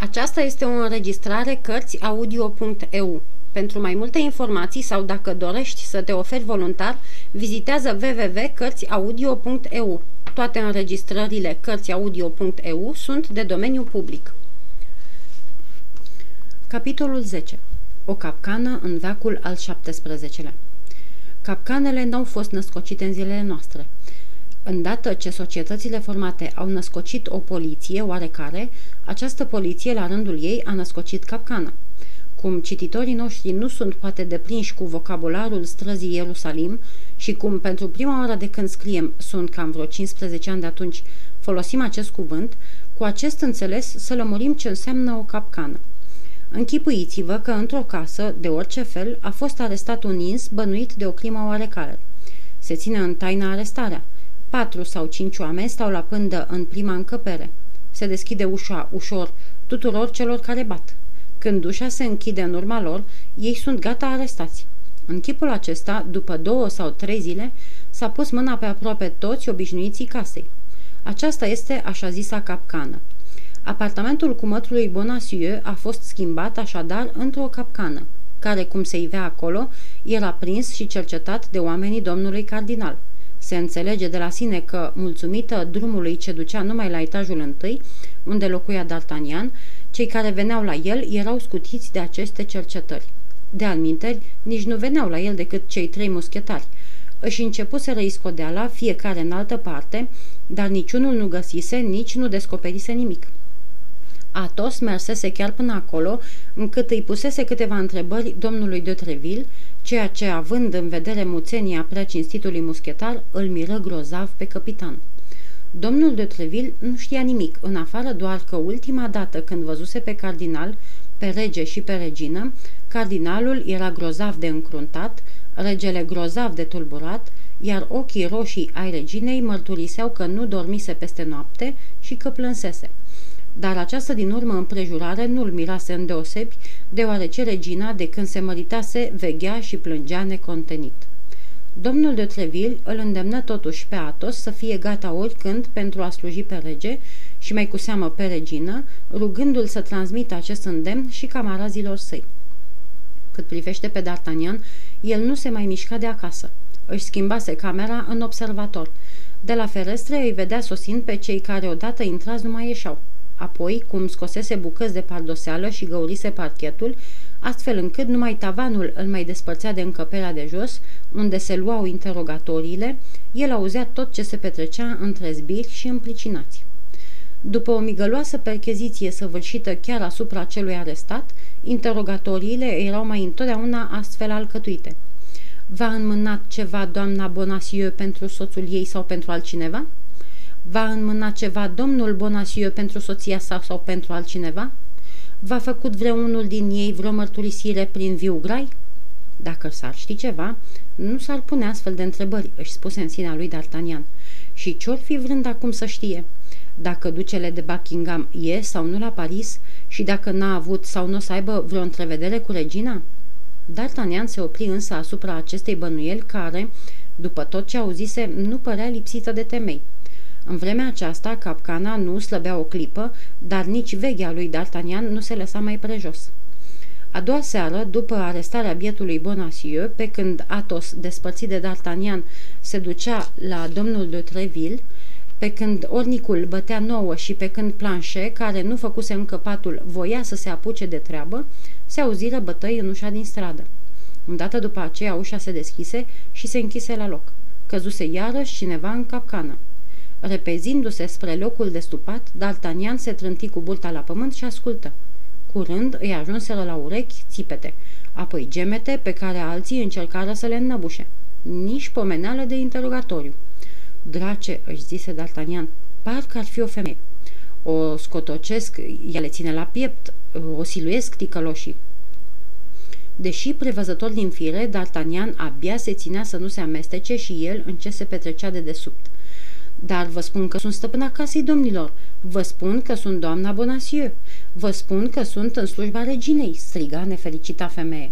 Aceasta este o înregistrare Cărțiaudio.eu. Pentru mai multe informații sau dacă dorești să te oferi voluntar, vizitează www.cărțiaudio.eu. Toate înregistrările Cărțiaudio.eu sunt de domeniu public. Capitolul 10. O capcană în veacul al XVII-lea. Capcanele n-au fost născocite în zilele noastre – Îndată ce societățile formate au născocit o poliție oarecare, această poliție, la rândul ei, a născocit capcana. Cum cititorii noștri nu sunt poate deprinși cu vocabularul străzii Ierusalim și cum pentru prima oară de când scriem, sunt cam vreo 15 ani de atunci, folosim acest cuvânt, cu acest înțeles să lămurim ce înseamnă o capcană. Închipuiți-vă că într-o casă, de orice fel, a fost arestat un ins bănuit de o crimă oarecare. Se ține în taina arestarea – Patru sau cinci oameni stau la pândă în prima încăpere. Se deschide ușa ușor tuturor celor care bat. Când ușa se închide în urma lor, ei sunt gata arestați. În chipul acesta, după două sau trei zile, s-a pus mâna pe aproape toți obișnuiții casei. Aceasta este așa zisa capcană. Apartamentul cu mătrului Bonacieux a fost schimbat așadar într-o capcană, care, cum se ivea acolo, era prins și cercetat de oamenii domnului cardinal. Se înțelege de la sine că, mulțumită drumului ce ducea numai la etajul întâi, unde locuia D'Artagnan, cei care veneau la el erau scutiți de aceste cercetări. De alminteri, nici nu veneau la el decât cei trei muschetari. Își începuseră iscodeala, fiecare în altă parte, dar niciunul nu găsise, nici nu descoperise nimic. Atos mersese chiar până acolo, încât îi pusese câteva întrebări domnului de Treville, ceea ce, având în vedere muțenia prea cinstitului muschetar, îl miră grozav pe capitan. Domnul de Treville nu știa nimic, în afară doar că ultima dată când văzuse pe cardinal, pe rege și pe regină, cardinalul era grozav de încruntat, regele grozav de tulburat, iar ochii roșii ai reginei mărturiseau că nu dormise peste noapte și că plânsese dar această din urmă împrejurare nu-l mirase îndeosebi, deoarece regina, de când se măritase, veghea și plângea necontenit. Domnul de Treville îl îndemnă totuși pe Atos să fie gata oricând pentru a sluji pe rege și mai cu seamă pe regină, rugându-l să transmită acest îndemn și camarazilor săi. Cât privește pe D'Artagnan, el nu se mai mișca de acasă. Își schimbase camera în observator. De la ferestre îi vedea sosind pe cei care odată intrați nu mai ieșeau. Apoi, cum scosese bucăți de pardoseală și găurise parchetul, astfel încât numai tavanul îl mai despărțea de încăperea de jos, unde se luau interogatoriile, el auzea tot ce se petrecea între zbiri și împlicinați. După o migăloasă percheziție săvârșită chiar asupra celui arestat, interogatoriile erau mai întotdeauna astfel alcătuite. V-a înmânat ceva doamna Bonacieux pentru soțul ei sau pentru altcineva?" Va înmâna ceva domnul Bonacieux pentru soția sa sau pentru altcineva? Va făcut vreunul din ei vreo mărturisire prin viu grai? Dacă s-ar ști ceva, nu s-ar pune astfel de întrebări, își spuse în sinea lui D'Artagnan. Și ce-or fi vrând acum să știe? Dacă ducele de Buckingham e sau nu la Paris și dacă n-a avut sau nu o să aibă vreo întrevedere cu regina? D'Artagnan se opri însă asupra acestei bănuieli care, după tot ce auzise, nu părea lipsită de temei. În vremea aceasta, capcana nu slăbea o clipă, dar nici veghea lui D'Artagnan nu se lăsa mai prejos. A doua seară, după arestarea bietului Bonacieux, pe când Athos, despărțit de D'Artagnan, se ducea la domnul de Treville, pe când ornicul bătea nouă și pe când Planchet, care nu făcuse încă patul, voia să se apuce de treabă, se auziră bătăi în ușa din stradă. Îndată după aceea ușa se deschise și se închise la loc. Căzuse iarăși cineva în capcană. Repezindu-se spre locul de stupat, D'Artagnan se trânti cu burta la pământ și ascultă. Curând îi ajunseră la urechi țipete, apoi gemete pe care alții încercară să le înnăbușe. Nici pomeneală de interogatoriu. Drace, își zise D'Artagnan, parcă ar fi o femeie. O scotocesc, ea le ține la piept, o siluiesc ticăloșii. Deși prevăzător din fire, D'Artagnan abia se ținea să nu se amestece și el în ce se petrecea de desubt. Dar vă spun că sunt stăpâna casei domnilor. Vă spun că sunt doamna Bonacieux. Vă spun că sunt în slujba reginei, striga nefericita femeie.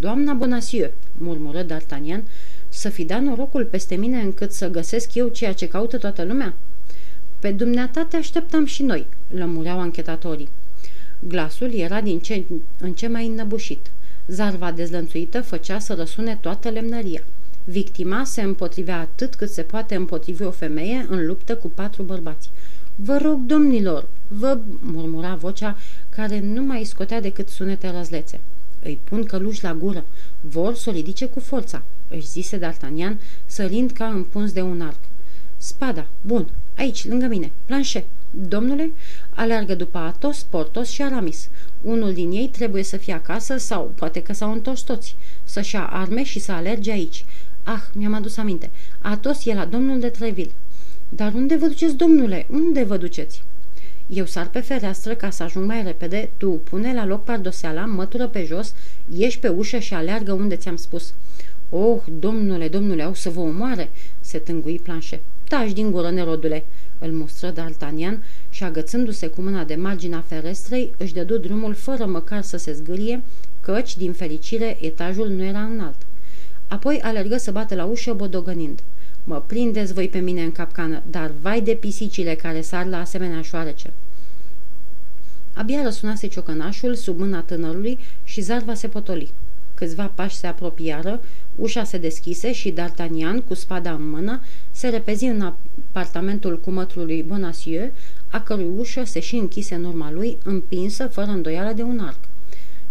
Doamna Bonacieux, murmură D'Artagnan, să fi dat norocul peste mine încât să găsesc eu ceea ce caută toată lumea? Pe dumneata te așteptam și noi, lămureau anchetatorii. Glasul era din ce în ce mai înnăbușit. Zarva dezlănțuită făcea să răsune toată lemnăria. Victima se împotrivea atât cât se poate împotrivi o femeie în luptă cu patru bărbați. Vă rog, domnilor, vă murmura vocea care nu mai scotea decât sunete răzlețe. Îi pun căluși la gură. Vor să o ridice cu forța, își zise D'Artagnan, sărind ca împuns de un arc. Spada, bun, aici, lângă mine, planșe. Domnule, aleargă după Atos, Portos și Aramis. Unul din ei trebuie să fie acasă sau poate că s-au întors toți. Să-și ia arme și să alerge aici. Ah, mi-am adus aminte. Atos e la domnul de Treville. Dar unde vă duceți, domnule? Unde vă duceți? Eu sar pe fereastră ca să ajung mai repede, tu pune la loc pardoseala, mătură pe jos, ieși pe ușă și aleargă unde ți-am spus. Oh, domnule, domnule, au să vă omoare!" se tângui planșe. Taci din gură, nerodule!" îl mustră D'Artagnan și, agățându-se cu mâna de marginea ferestrei, își dădu drumul fără măcar să se zgârie, căci, din fericire, etajul nu era înalt. Apoi alergă să bată la ușă bodogănind. Mă prindeți voi pe mine în capcană, dar vai de pisicile care sar la asemenea șoarece. Abia răsunase ciocănașul sub mâna tânărului și zarva se potoli. Câțiva pași se apropiară, ușa se deschise și D'Artagnan, cu spada în mână, se repezi în apartamentul cumătrului Bonacieux, a cărui ușă se și închise în urma lui, împinsă fără îndoială de un arc.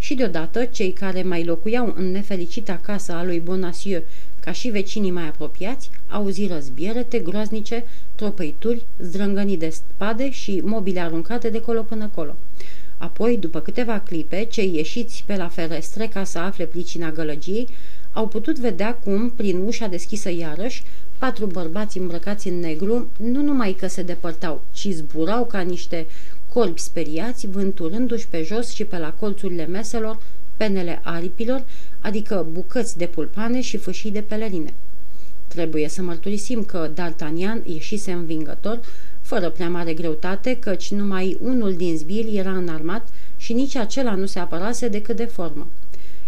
Și deodată, cei care mai locuiau în nefericita casă a lui Bonacieux ca și vecinii mai apropiați, auzi răzbierete groaznice, tropăituri, zdrângănii de spade și mobile aruncate de colo până colo. Apoi, după câteva clipe, cei ieșiți pe la ferestre ca să afle pricina gălăgiei, au putut vedea cum, prin ușa deschisă iarăși, patru bărbați îmbrăcați în negru nu numai că se depărtau, ci zburau ca niște corbi speriați, vânturându-și pe jos și pe la colțurile meselor penele aripilor, adică bucăți de pulpane și fâșii de pelerine. Trebuie să mărturisim că D'Artagnan ieșise învingător, fără prea mare greutate, căci numai unul din zbiri era înarmat și nici acela nu se apărase decât de formă.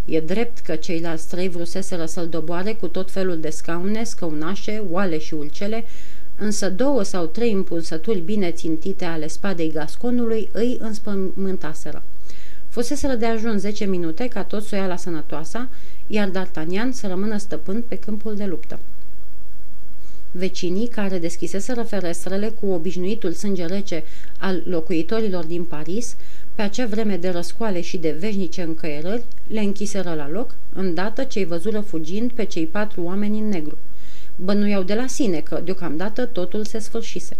E drept că ceilalți trei vruseseră să-l doboare cu tot felul de scaune, scăunașe, oale și ulcele, însă două sau trei împunsături bine țintite ale spadei gasconului îi înspământaseră. Fuseseră de ajuns 10 minute ca tot să o ia la sănătoasa, iar D'Artagnan să rămână stăpân pe câmpul de luptă. Vecinii, care deschiseseră ferestrele cu obișnuitul sânge rece al locuitorilor din Paris, pe acea vreme de răscoale și de veșnice încăierări, le închiseră la loc, îndată ce-i văzură fugind pe cei patru oameni în negru. Bănuiau de la sine că, deocamdată, totul se sfârșise.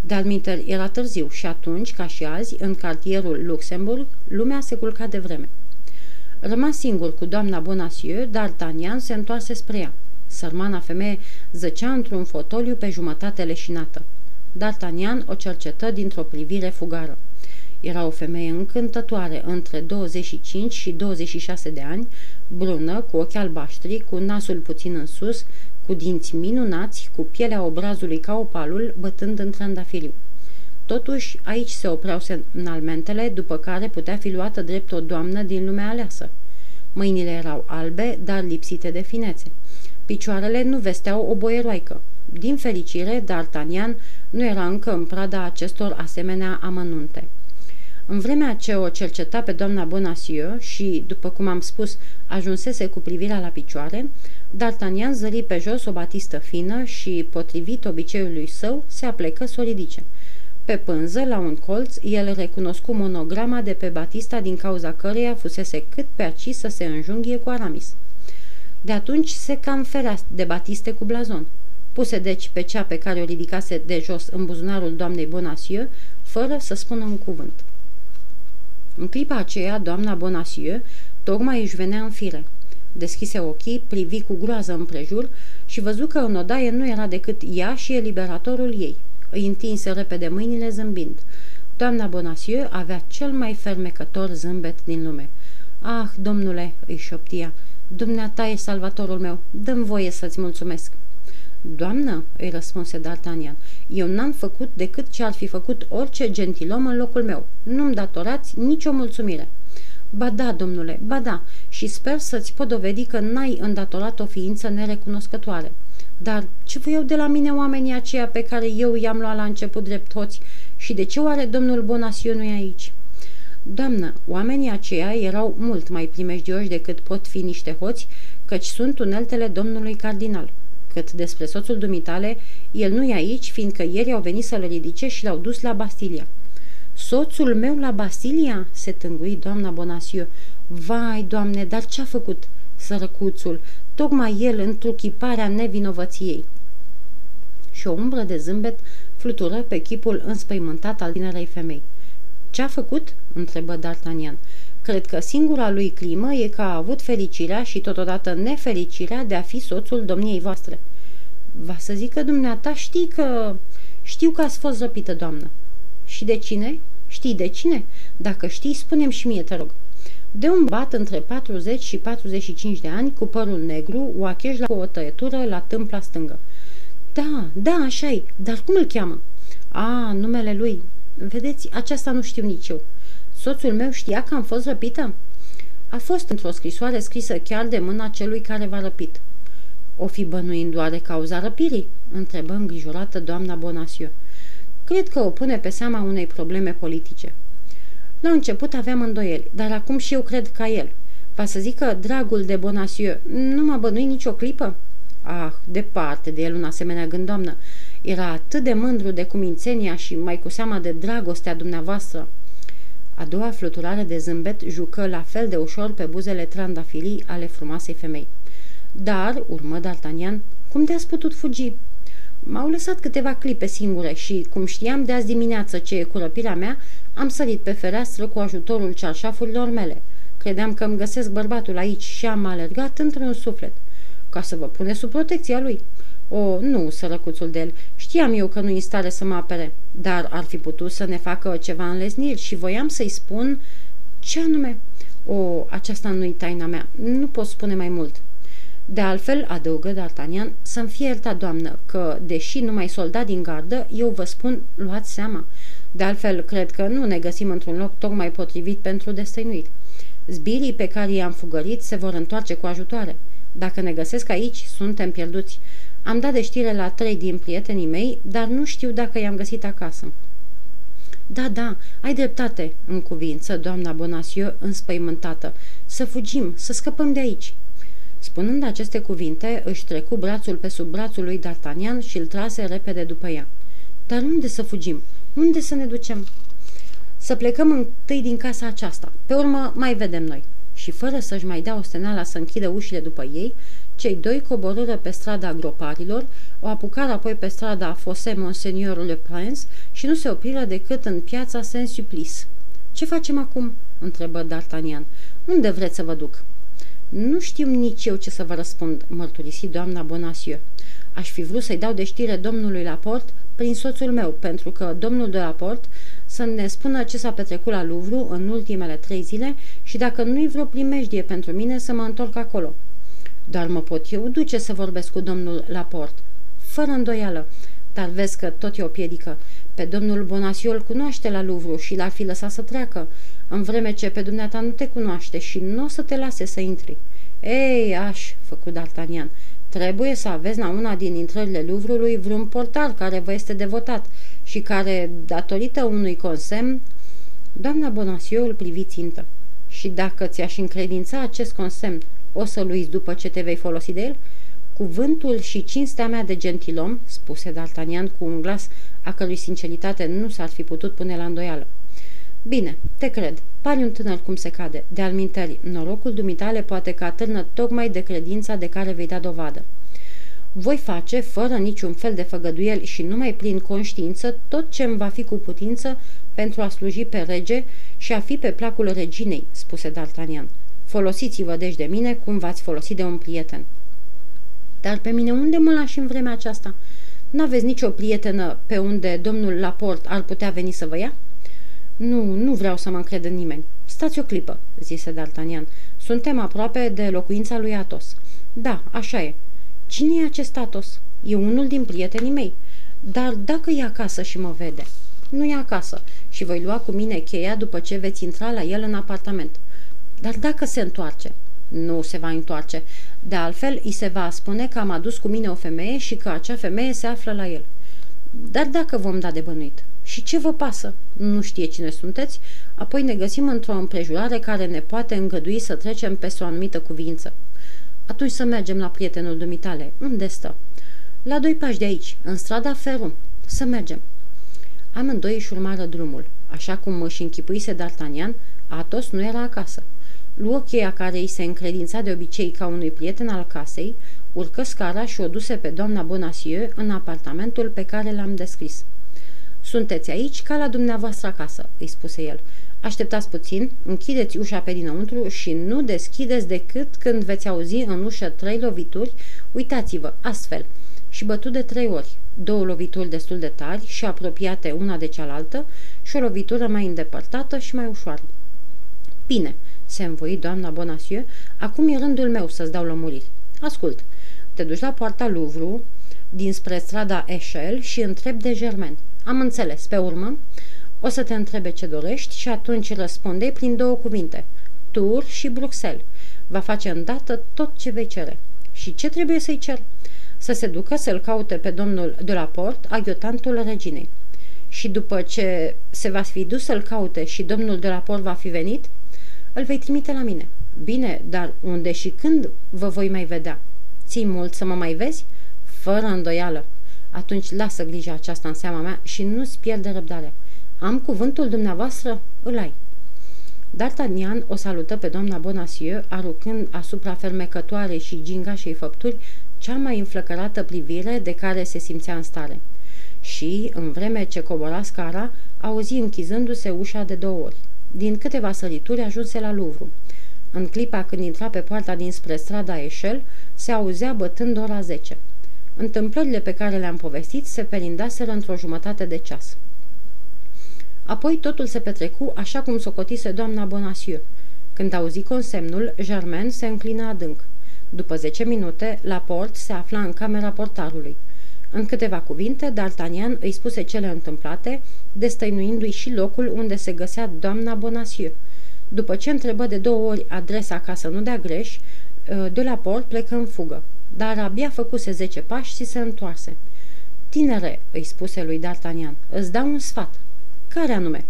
Dar minter era târziu și atunci, ca și azi, în cartierul Luxemburg, lumea se culca de vreme. Rămas singur cu doamna Bonacieux, D'Artagnan se întoarse spre ea. Sărmana femeie zăcea într-un fotoliu pe jumătate leșinată. D'Artagnan o cercetă dintr-o privire fugară. Era o femeie încântătoare, între 25 și 26 de ani, brună, cu ochi albaștri, cu nasul puțin în sus, cu dinți minunați, cu pielea obrazului ca opalul, bătând în trandafiriu. Totuși, aici se opreau semnalmentele, după care putea fi luată drept o doamnă din lumea aleasă. Mâinile erau albe, dar lipsite de finețe. Picioarele nu vesteau o boieroaică. Din fericire, D'Artagnan nu era încă în prada acestor asemenea amănunte. În vremea ce o cerceta pe doamna Bonacieux și, după cum am spus, ajunsese cu privirea la picioare, D'Artagnan zări pe jos o batistă fină și, potrivit obiceiului său, se aplecă să o ridice. Pe pânză, la un colț, el recunoscu monograma de pe batista din cauza căreia fusese cât pe aci să se înjunghie cu Aramis. De atunci se cam ferea de batiste cu blazon. Puse deci pe cea pe care o ridicase de jos în buzunarul doamnei Bonacieux, fără să spună un cuvânt. În clipa aceea, doamna Bonacieux tocmai își venea în fire. Deschise ochii, privi cu groază împrejur și văzu că în odaie nu era decât ea și eliberatorul ei. Îi întinse repede mâinile zâmbind. Doamna Bonacieux avea cel mai fermecător zâmbet din lume. Ah, domnule, îi șoptia, dumneata e salvatorul meu, dăm voie să-ți mulțumesc. Doamnă, îi răspunse D'Artagnan, eu n-am făcut decât ce ar fi făcut orice gentilom în locul meu. Nu-mi datorați nicio mulțumire. Ba da, domnule, ba da, și sper să-ți pot dovedi că n-ai îndatorat o ființă nerecunoscătoare. Dar ce voiau de la mine oamenii aceia pe care eu i-am luat la început drept hoți și de ce oare domnul Bonacieux nu e aici? Doamnă, oamenii aceia erau mult mai primejdioși decât pot fi niște hoți, căci sunt uneltele domnului cardinal. Cât despre soțul dumitale, el nu e aici, fiindcă ieri au venit să-l ridice și l-au dus la Bastilia. Soțul meu la Bastilia?" se tângui doamna Bonasiu. Vai, doamne, dar ce-a făcut?" sărăcuțul, tocmai el întruchiparea nevinovăției. Și o umbră de zâmbet flutură pe chipul înspăimântat al tinerei femei. Ce-a făcut?" întrebă D'Artagnan. Cred că singura lui climă e că a avut fericirea și totodată nefericirea de a fi soțul domniei voastre. Va să zică dumneata, știi că... Știu că ați fost răpită, doamnă. Și de cine? Știi de cine? Dacă știi, spunem și mie, te rog. De un bat între 40 și 45 de ani, cu părul negru, oacheș la o tăietură la tâmpla stângă. Da, da, așa e, dar cum îl cheamă? A, numele lui. Vedeți, aceasta nu știu nici eu. Soțul meu știa că am fost răpită? A fost într-o scrisoare scrisă chiar de mâna celui care v-a răpit. O fi bănuind doar cauza răpirii? Întrebă îngrijorată doamna Bonasiu. Cred că o pune pe seama unei probleme politice. La început aveam îndoieli, dar acum și eu cred ca el. Va să zic că dragul de Bonasiu nu m-a bănuit nicio clipă? Ah, departe de el un asemenea gând, doamnă. Era atât de mândru de cumințenia și mai cu seama de dragostea dumneavoastră. A doua fluturare de zâmbet jucă la fel de ușor pe buzele trandafilii ale frumoasei femei. Dar, urmă D'Artagnan, cum de-ați putut fugi? M-au lăsat câteva clipe singure și, cum știam de azi dimineață ce e curăpirea mea, am sărit pe fereastră cu ajutorul cearșafurilor mele. Credeam că îmi găsesc bărbatul aici și am alergat într-un suflet, ca să vă pune sub protecția lui. O, nu, sărăcuțul de el, știam eu că nu în stare să mă apere, dar ar fi putut să ne facă ceva înlesniri și voiam să-i spun ce anume. O, aceasta nu-i taina mea, nu pot spune mai mult. De altfel, adăugă D'Artagnan, să-mi fie iertat, doamnă, că, deși numai soldat din gardă, eu vă spun, luați seama. De altfel, cred că nu ne găsim într-un loc tocmai potrivit pentru destăinuit. Zbirii pe care i-am fugărit se vor întoarce cu ajutoare. Dacă ne găsesc aici, suntem pierduți. Am dat de știre la trei din prietenii mei, dar nu știu dacă i-am găsit acasă. Da, da, ai dreptate, în cuvință, doamna Bonasiu, înspăimântată. Să fugim, să scăpăm de aici. Spunând aceste cuvinte, își trecu brațul pe sub brațul lui D'Artagnan și îl trase repede după ea. Dar unde să fugim? Unde să ne ducem? Să plecăm întâi din casa aceasta. Pe urmă mai vedem noi. Și fără să-și mai dea osteneala să închidă ușile după ei, cei doi coborâră pe strada groparilor, o apucară apoi pe strada Fosse Monseigneur Le Prince și nu se opriră decât în piața Saint-Supplice. Ce facem acum?" întrebă D'Artagnan. Unde vreți să vă duc?" Nu știu nici eu ce să vă răspund," mărturisi doamna Bonacieux. Aș fi vrut să-i dau de știre domnului Laport prin soțul meu, pentru că domnul de Laport să ne spună ce s-a petrecut la Louvre în ultimele trei zile și dacă nu-i vreo primejdie pentru mine să mă întorc acolo. Dar mă pot eu duce să vorbesc cu domnul Laport. Fără îndoială, dar vezi că tot e o piedică. Pe domnul Bonasiol cunoaște la Louvre și l-ar fi lăsat să treacă, în vreme ce pe dumneata nu te cunoaște și nu o să te lase să intri. Ei, aș, făcut D'Artagnan, trebuie să aveți la una din intrările Louvre-ului vreun portar care vă este devotat și care, datorită unui consemn, doamna Bonasiol îl privi țintă. Și dacă ți-aș încredința acest consemn, o să-l uiți după ce te vei folosi de el?" Cuvântul și cinstea mea de gentilom," spuse D'Artagnan cu un glas a cărui sinceritate nu s-ar fi putut pune la îndoială. Bine, te cred. Pari un tânăr cum se cade. De alminteri, norocul dumitale poate că atârnă tocmai de credința de care vei da dovadă. Voi face, fără niciun fel de făgăduieli și numai prin conștiință, tot ce îmi va fi cu putință pentru a sluji pe rege și a fi pe placul reginei, spuse D'Artagnan. Folosiți-vă deci de mine cum v-ați folosit de un prieten. Dar pe mine unde mă lași în vremea aceasta? N-aveți nicio prietenă pe unde domnul Laport ar putea veni să vă ia?" Nu, nu vreau să mă încred în nimeni. Stați o clipă," zise D'Artagnan. Suntem aproape de locuința lui Atos." Da, așa e." Cine e acest Atos?" E unul din prietenii mei." Dar dacă e acasă și mă vede?" Nu e acasă și voi lua cu mine cheia după ce veți intra la el în apartament." Dar dacă se întoarce?" Nu se va întoarce. De altfel, îi se va spune că am adus cu mine o femeie și că acea femeie se află la el." Dar dacă vom da de bănuit? Și ce vă pasă? Nu știe cine sunteți, apoi ne găsim într-o împrejurare care ne poate îngădui să trecem peste o anumită cuvință. Atunci să mergem la prietenul dumitale. Unde stă? La doi pași de aici, în strada Ferum. Să mergem. Amândoi își urmară drumul. Așa cum își închipuise D'Artagnan, Atos nu era acasă. Luă cheia care îi se încredința de obicei ca unui prieten al casei, urcă scara și o duse pe doamna Bonacieux în apartamentul pe care l-am descris. Sunteți aici ca la dumneavoastră acasă," îi spuse el. Așteptați puțin, închideți ușa pe dinăuntru și nu deschideți decât când veți auzi în ușă trei lovituri, uitați-vă, astfel, și bătut de trei ori, două lovituri destul de tari și apropiate una de cealaltă și o lovitură mai îndepărtată și mai ușoară. Bine, se învoi doamna Bonacieux, acum e rândul meu să-ți dau lămuriri. Ascult, te duci la poarta Louvre, dinspre strada Echel și întreb de Germain. Am înțeles, pe urmă, o să te întrebe ce dorești și atunci răspunde prin două cuvinte, Tour și Bruxelles. Va face îndată tot ce vei cere. Și ce trebuie să-i cer? Să se ducă să-l caute pe domnul de la port, aghiotantul reginei. Și după ce se va fi dus să-l caute și domnul de la port va fi venit, îl vei trimite la mine. Bine, dar unde și când vă voi mai vedea? Ții mult să mă mai vezi? Fără îndoială. Atunci lasă grija aceasta în seama mea și nu-ți pierde răbdarea. Am cuvântul dumneavoastră? Îl ai. D'Artagnan o salută pe doamna Bonacieux, aruncând asupra fermecătoarei și gingașei făpturi cea mai înflăcărată privire de care se simțea în stare. Și, în vreme ce cobora scara, auzi închizându-se ușa de două ori. Din câteva sărituri ajunse la Louvre. În clipa când intra pe poarta dinspre strada Eșel, se auzea bătând ora 10. Întâmplările pe care le-am povestit se perindaseră într-o jumătate de ceas. Apoi totul se petrecu așa cum socotise doamna Bonacieux. Când auzi consemnul, Germain se înclină adânc. După zece minute, la port se afla în camera portarului. În câteva cuvinte, D'Artagnan îi spuse cele întâmplate, destăinuindu-i și locul unde se găsea doamna Bonacieux. După ce întrebă de două ori adresa ca să nu dea greș, de la port plecă în fugă dar abia făcuse zece pași și se întoarse. Tinere, îi spuse lui D'Artagnan, îți dau un sfat. Care anume?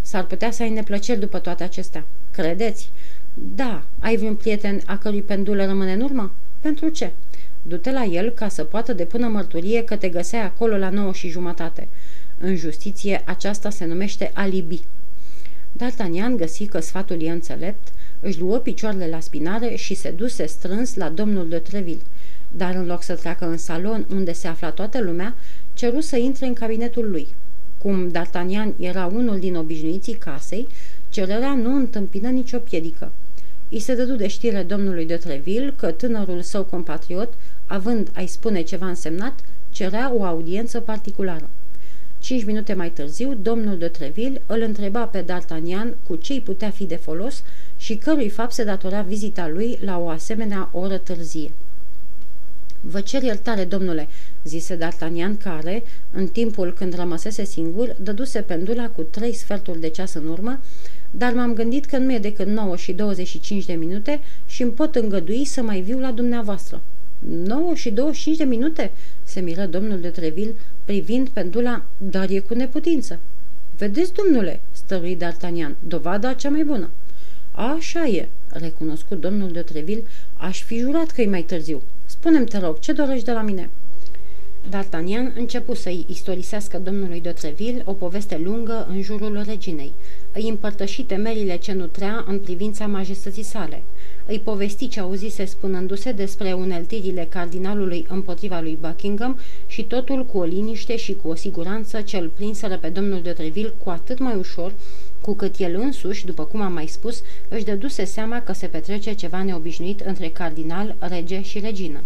S-ar putea să ai neplăceri după toate acestea. Credeți? Da, ai vreun prieten a cărui pendulă rămâne în urmă? Pentru ce? Du-te la el ca să poată depună mărturie că te găseai acolo la nouă și jumătate. În justiție aceasta se numește alibi. D'Artagnan găsi că sfatul e înțelept, își luă picioarele la spinare și se duse strâns la domnul de Treville dar în loc să treacă în salon unde se afla toată lumea, ceru să intre în cabinetul lui. Cum D'Artagnan era unul din obișnuiții casei, cererea nu întâmpină nicio piedică. I se dădu de știre domnului de Treville că tânărul său compatriot, având a-i spune ceva însemnat, cerea o audiență particulară. Cinci minute mai târziu, domnul de Treville îl întreba pe D'Artagnan cu ce putea fi de folos și cărui fapt se datora vizita lui la o asemenea oră târzie. Vă cer iertare, domnule," zise D'Artagnan, care, în timpul când rămăsese singur, dăduse pendula cu trei sferturi de ceas în urmă, dar m-am gândit că nu e decât 9 și 25 de minute și îmi pot îngădui să mai viu la dumneavoastră. 9 și 25 de minute?" se miră domnul de Treville, privind pendula, dar e cu neputință. Vedeți, domnule," stărui D'Artagnan, dovada cea mai bună." Așa e," recunoscut domnul de Treville, aș fi jurat că e mai târziu. Spune-mi, te rog, ce dorești de la mine?" D'Artagnan începu să-i istorisească domnului de Treville o poveste lungă în jurul reginei. Îi împărtăși temerile ce nutrea în privința majestății sale. Îi povesti ce auzise spunându-se despre uneltirile cardinalului împotriva lui Buckingham și totul cu o liniște și cu o siguranță ce îl prinseră pe domnul de Treville cu atât mai ușor cu cât el însuși, după cum am mai spus, își dăduse seama că se petrece ceva neobișnuit între cardinal, rege și regină.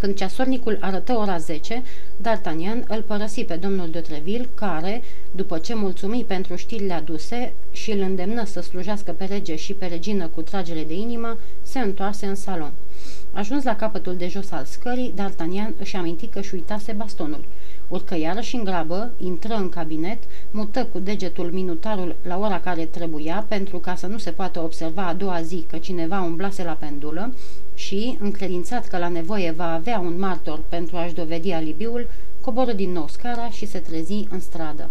Când ceasornicul arătă ora 10, D'Artagnan îl părăsi pe domnul de Treville, care, după ce mulțumi pentru știrile aduse și îl îndemnă să slujească pe rege și pe regină cu tragere de inimă, se întoarse în salon. Ajuns la capătul de jos al scării, D'Artagnan își aminti că își uitase bastonul. Urcă iarăși în grabă, intră în cabinet, mută cu degetul minutarul la ora care trebuia pentru ca să nu se poată observa a doua zi că cineva umblase la pendulă și, încredințat că la nevoie va avea un martor pentru a-și dovedi alibiul, coboră din nou scara și se trezi în stradă.